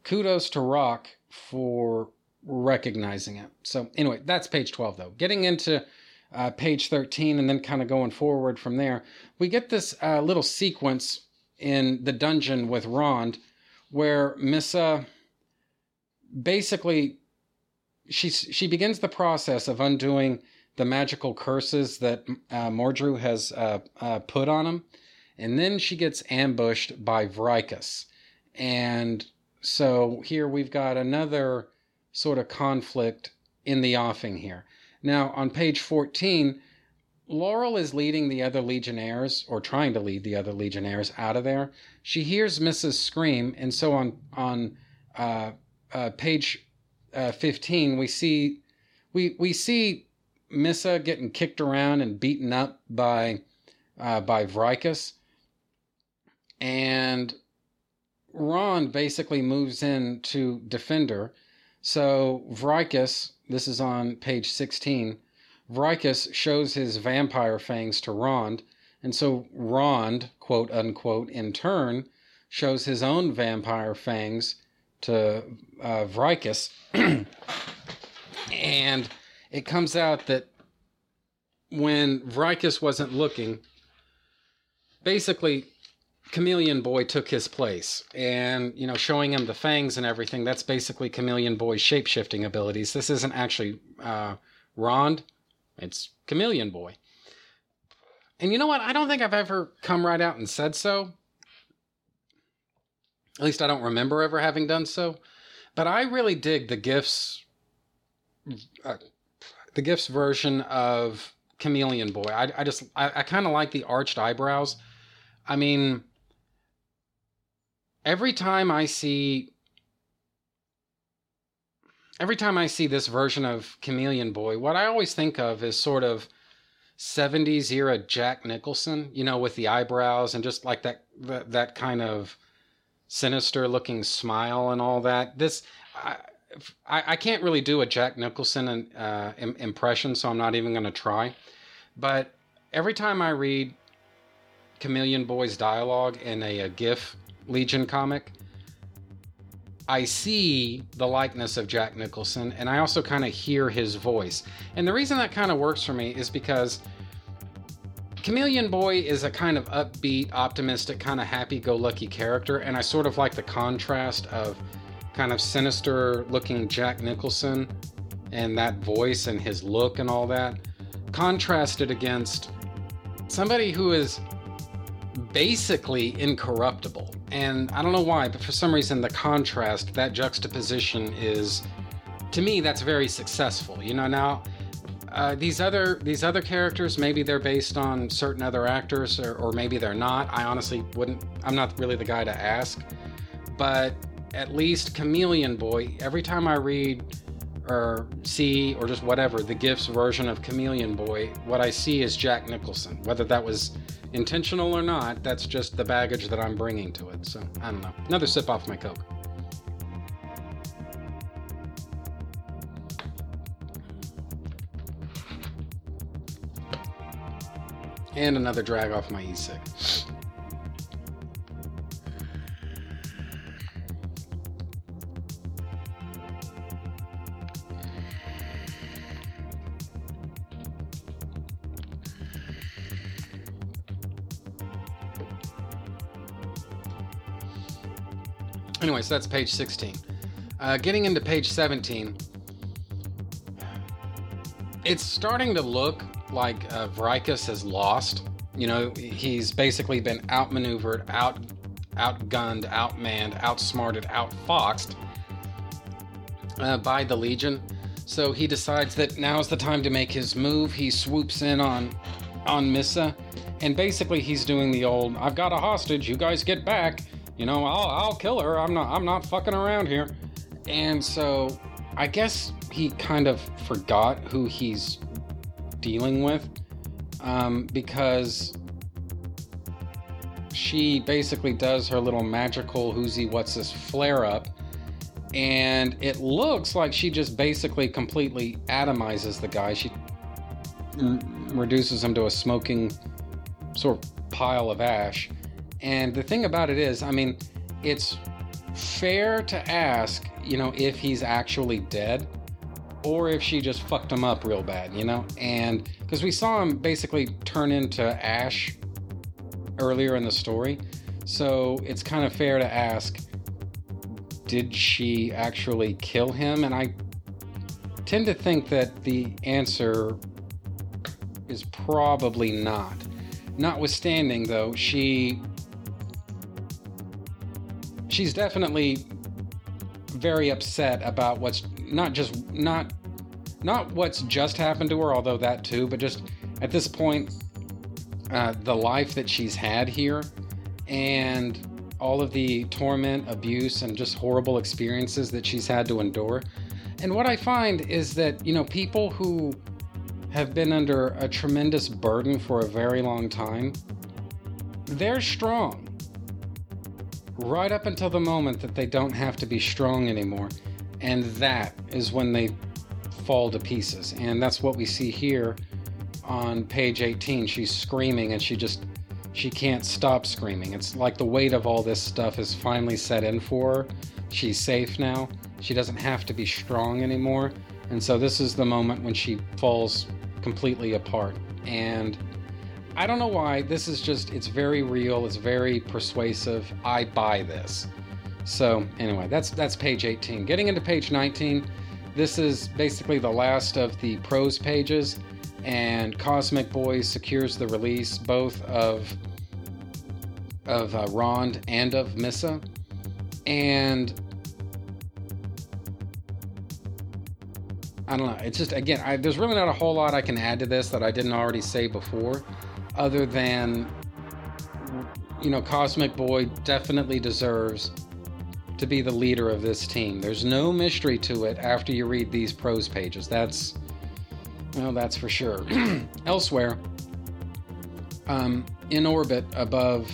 kudos to Rokk for recognizing it. So, anyway, that's page 12, though. Getting into uh, page 13 and then kind of going forward from there, we get this uh, little sequence in the dungeon with Rond where Missa basically she's she begins the process of undoing the magical curses that uh, Mordru has uh, uh, put on him, and then she gets ambushed by Vrykes, and so here we've got another sort of conflict in the offing here. Now, on page 14, Laurel is leading the other Legionnaires, or trying to lead the other Legionnaires out of there. She hears Missa scream, and so on on uh, uh, page uh, 15, we see we we see Missa getting kicked around and beaten up by uh, by Vrykes, and Rond basically moves in to defender. So Vrykes, this is on page 16, Vrykes shows his vampire fangs to Rond, and so Rond, quote unquote, in turn, shows his own vampire fangs to uh, and it comes out that when Vrykes wasn't looking, basically Chameleon Boy took his place, and you know, showing him the fangs and everything. That's basically Chameleon Boy's shapeshifting abilities. This isn't actually uh, Rond; it's Chameleon Boy. And you know what? I don't think I've ever come right out and said so. At least I don't remember ever having done so. But I really dig the Giff's, uh, the Giff's version of Chameleon Boy. I, I just I, I kind of like the arched eyebrows. I mean, every time I see every time I see this version of Chameleon Boy, what I always think of is sort of 70s era Jack Nicholson, you know, with the eyebrows and just like that that, that kind of sinister looking smile and all that. This I, I, can't really do a Jack Nicholson uh, impression, so I'm not even going to try. But every time I read Chameleon Boy's dialogue in a, a Giff Legion comic, I see the likeness of Jack Nicholson and I also kind of hear his voice. And the reason that kind of works for me is because Chameleon Boy is a kind of upbeat, optimistic, kind of happy go lucky character, and I sort of like the contrast of kind of sinister looking Jack Nicholson and that voice and his look and all that, contrasted against somebody who is basically incorruptible. And I don't know why, but for some reason, the contrast, that juxtaposition is, to me, that's very successful. You know, now. Uh, these other these other characters maybe they're based on certain other actors or, or maybe they're not i honestly wouldn't i'm not really the guy to ask but at least chameleon boy every time i read or see or just whatever the Giff's version of chameleon boy what i see is jack nicholson whether that was intentional or not, that's just the baggage that I'm bringing to it. So I don't know. Another sip off my Coke. And another drag off my e-cig. So that's page 16. Uh, getting into page 17, it's starting to look like uh, has lost. You know, he's basically been outmaneuvered, out, outgunned, outmanned, outsmarted, outfoxed uh, by the Legion. So he decides that now's the time to make his move. He swoops in on on Missa, and basically he's doing the old "I've got a hostage, you guys get back." You know, I'll I'll kill her. I'm not I'm not fucking around here. And so I guess he kind of forgot who he's dealing with um, because she basically does her little magical who's he what's this flare up and it looks like she just basically completely atomizes the guy she reduces him to a smoking sort of pile of ash and the thing about it is i mean it's fair to ask you know if he's actually dead or if she just fucked him up real bad you know and because we saw him basically turn into ash earlier in the story so it's kind of fair to ask did she actually kill him? And I tend to think that the answer is probably not. Notwithstanding, though, she she's definitely very upset about what's not just not not what's just happened to her, although that too, but just at this point, uh, the life that she's had here, and all of the torment, abuse, and just horrible experiences that she's had to endure. And what I find is that, you know, people who have been under a tremendous burden for a very long time, they're strong. Right up until the moment that they don't have to be strong anymore. And that is when they fall to pieces. And that's what we see here on page 18. She's screaming and she just she can't stop screaming. It's like the weight of all this stuff is finally set in for her. She's safe now. She doesn't have to be strong anymore. And so this is the moment when she falls completely apart. And I don't know why. This is just, it's very real. It's very persuasive. I buy this. So anyway, that's that's page 18. Getting into page 19, this is basically the last of the prose pages and Cosmic Boy secures the release both of of uh, Rond and of Missa, and I don't know. It's just again, I, there's really not a whole lot I can add to this that I didn't already say before, other than you know, Cosmic Boy definitely deserves to be the leader of this team. There's no mystery to it after you read these prose pages. That's well, that's for sure. Elsewhere, um, in orbit above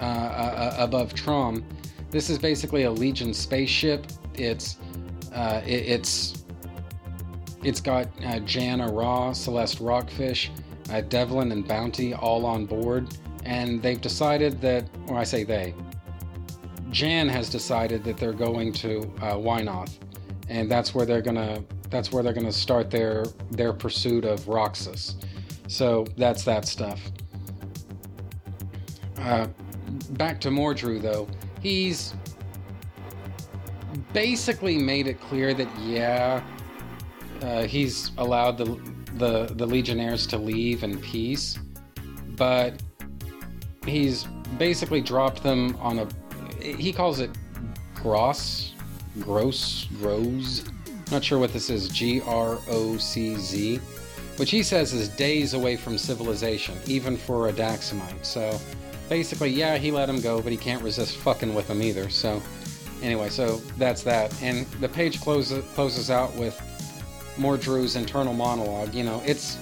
uh, uh, uh, above Trom, this is basically a Legion spaceship. It's uh, it, it's it's got uh, Jan Arrah, Celeste Rockfish, uh, Devlin, and Bounty all on board, and they've decided that, or I say they, Jan has decided that they're going to uh, Winath, and that's where they're gonna that's where they're to start their their pursuit of Roxxas. So that's that stuff. Uh, back to Mordru though, he's basically made it clear that yeah, uh, he's allowed the, the the Legionnaires to leave in peace, but he's basically dropped them on a. He calls it gross, gross, gross not sure what this is, G R O C Z, which he says is days away from civilization, even for a Daxamite. So basically, yeah, he let him go, but he can't resist fucking with him either. So anyway, so that's that. And the page closes closes out with Mordru's internal monologue. You know, it's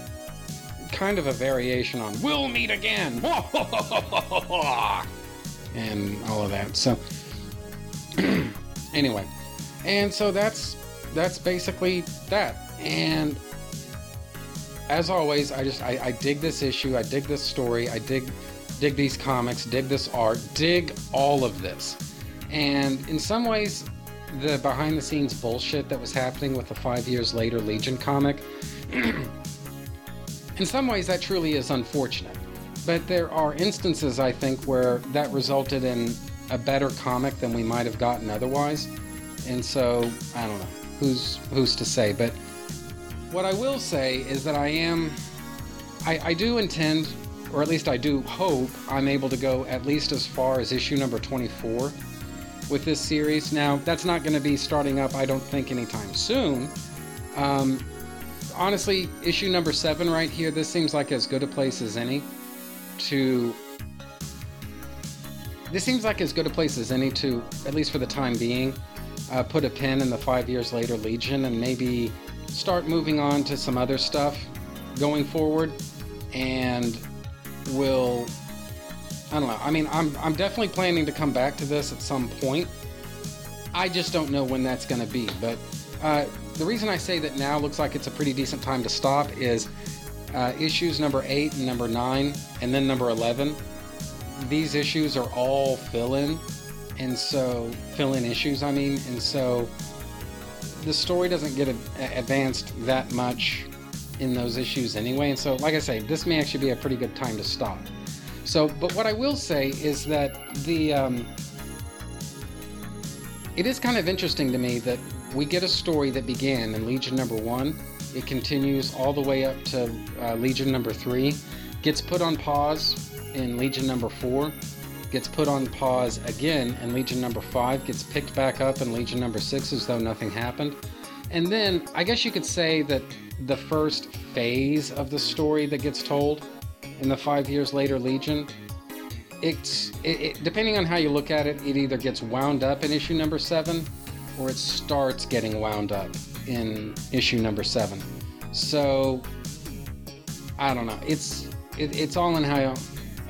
kind of a variation on "We'll meet again," and all of that. So anyway, and so that's that's basically that. And as always, I just I, I dig this issue, I dig this story, I dig dig these comics, dig this art, dig all of this. And in some ways, the behind the scenes bullshit that was happening with the five years later Legion comic, in some ways, that truly is unfortunate. But there are instances, I think, where that resulted in a better comic than we might have gotten otherwise. And so, I don't know. Who's who's to say? But what I will say is that I am I, I do intend, or at least I do hope, I'm able to go at least as far as issue number 24 with this series. Now, that's not going to be starting up, I don't think, anytime soon. Um, honestly, issue number seven right here, this seems like as good a place as any to. This seems like as good a place as any to, at least for the time being, uh, put a pin in the five years later Legion and maybe start moving on to some other stuff going forward. And will. I don't know. I mean, I'm, I'm definitely planning to come back to this at some point. I just don't know when that's going to be. But uh, the reason I say that now looks like it's a pretty decent time to stop is uh, issues number 8 and number 9, and then number 11. These issues are all fill in, and so fill in issues, I mean, and so the story doesn't get a- advanced that much in those issues anyway. And so, like I say, this may actually be a pretty good time to stop. So, but what I will say is that the um, it is kind of interesting to me that we get a story that began in Legion number one. It continues all the way up to uh, Legion number three, gets put on pause in Legion number four, gets put on pause again in Legion number five, gets picked back up in Legion number six as though nothing happened. And then I guess you could say that the first phase of the story that gets told in the five years later Legion it's it, it, depending on how you look at it, it either gets wound up in issue number seven, or it starts getting wound up in issue number seven. So I don't know. It's it, it's all in how,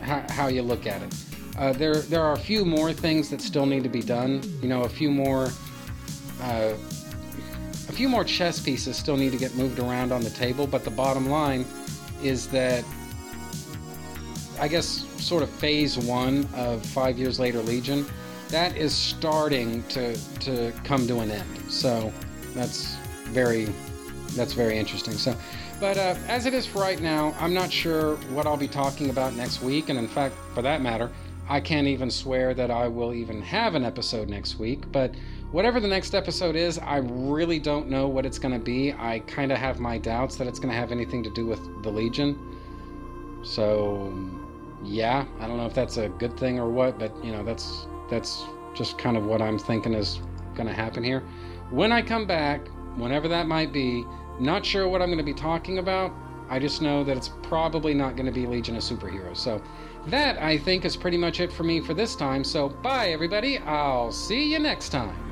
how how you look at it. Uh, there there are a few more things that still need to be done. You know, a few more. Uh, a few more chess pieces still need to get moved around on the table, but the bottom line is that I guess sort of phase one of five years later Legion, that is starting to to come to an end. So that's very that's very interesting. So, but uh, as it is for right now, I'm not sure what I'll be talking about next week, and in fact, for that matter, I can't even swear that I will even have an episode next week. But whatever the next episode is, I really don't know what it's going to be. I kind of have my doubts that it's going to have anything to do with the Legion. So yeah, I don't know if that's a good thing or what, but you know, that's that's just kind of what I'm thinking is going to happen here. When I come back, whenever that might be, not sure what I'm going to be talking about. I just know that it's probably not going to be Legion of Superheroes. So that I think is pretty much it for me for this time. So bye everybody. I'll see you next time.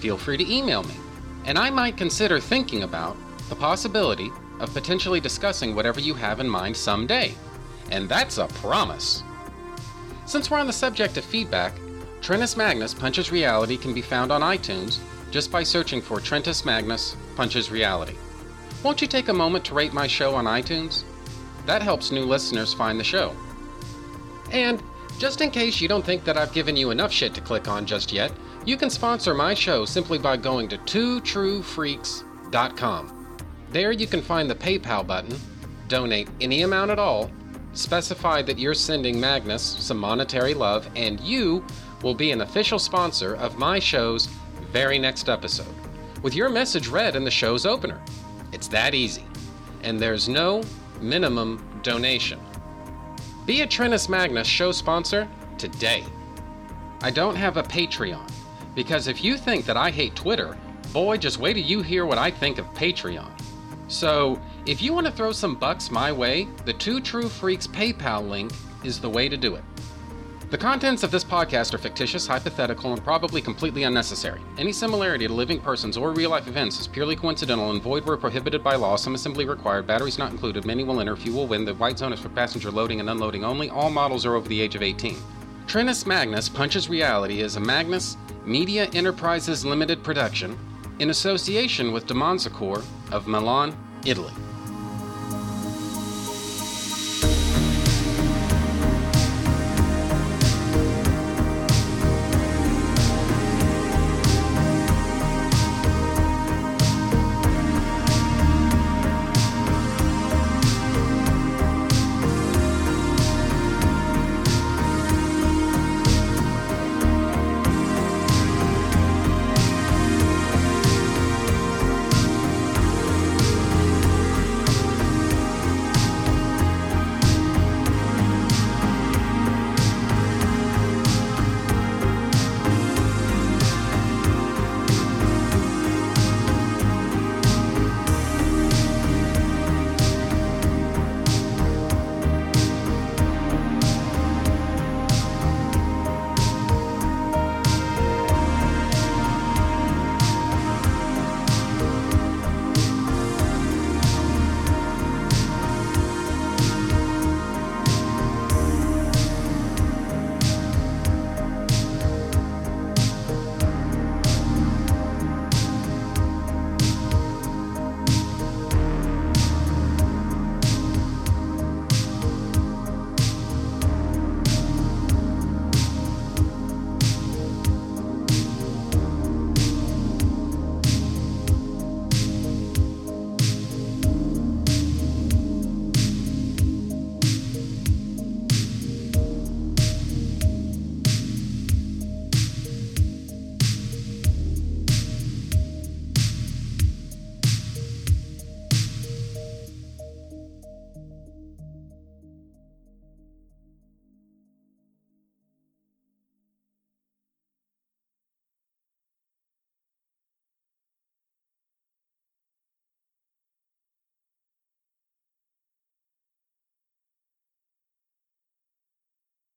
Feel free to email me, and I might consider thinking about the possibility of potentially discussing whatever you have in mind someday. And that's a promise. Since we're on the subject of feedback, Trentus Magnus Punches Reality can be found on iTunes just by searching for Trentus Magnus Punches Reality. Won't you take a moment to rate my show on iTunes? That helps new listeners find the show. And just in case you don't think that I've given you enough shit to click on just yet, you can sponsor my show simply by going to twotruefreaks.com. There you can find the PayPal button, donate any amount at all, specify that you're sending Magnus some monetary love, and you will be an official sponsor of my show's very next episode, with your message read in the show's opener. It's that easy. And there's no minimum donation. Be a Trentus Magnus show sponsor today. I don't have a Patreon, because if you think that I hate Twitter, boy, just wait till you hear what I think of Patreon. So, if you want to throw some bucks my way, the Two True Freaks PayPal link is the way to do it. The contents of this podcast are fictitious, hypothetical, and probably completely unnecessary. Any similarity to living persons or real life events is purely coincidental and void where prohibited by law. Some assembly required, batteries not included, many will enter, few will win. The white zone is for passenger loading and unloading only. All models are over the age of 18. Trentus Magnus Punches Reality is a Magnus Media Enterprises Limited production in association with Demonsecore of Milan, Italy.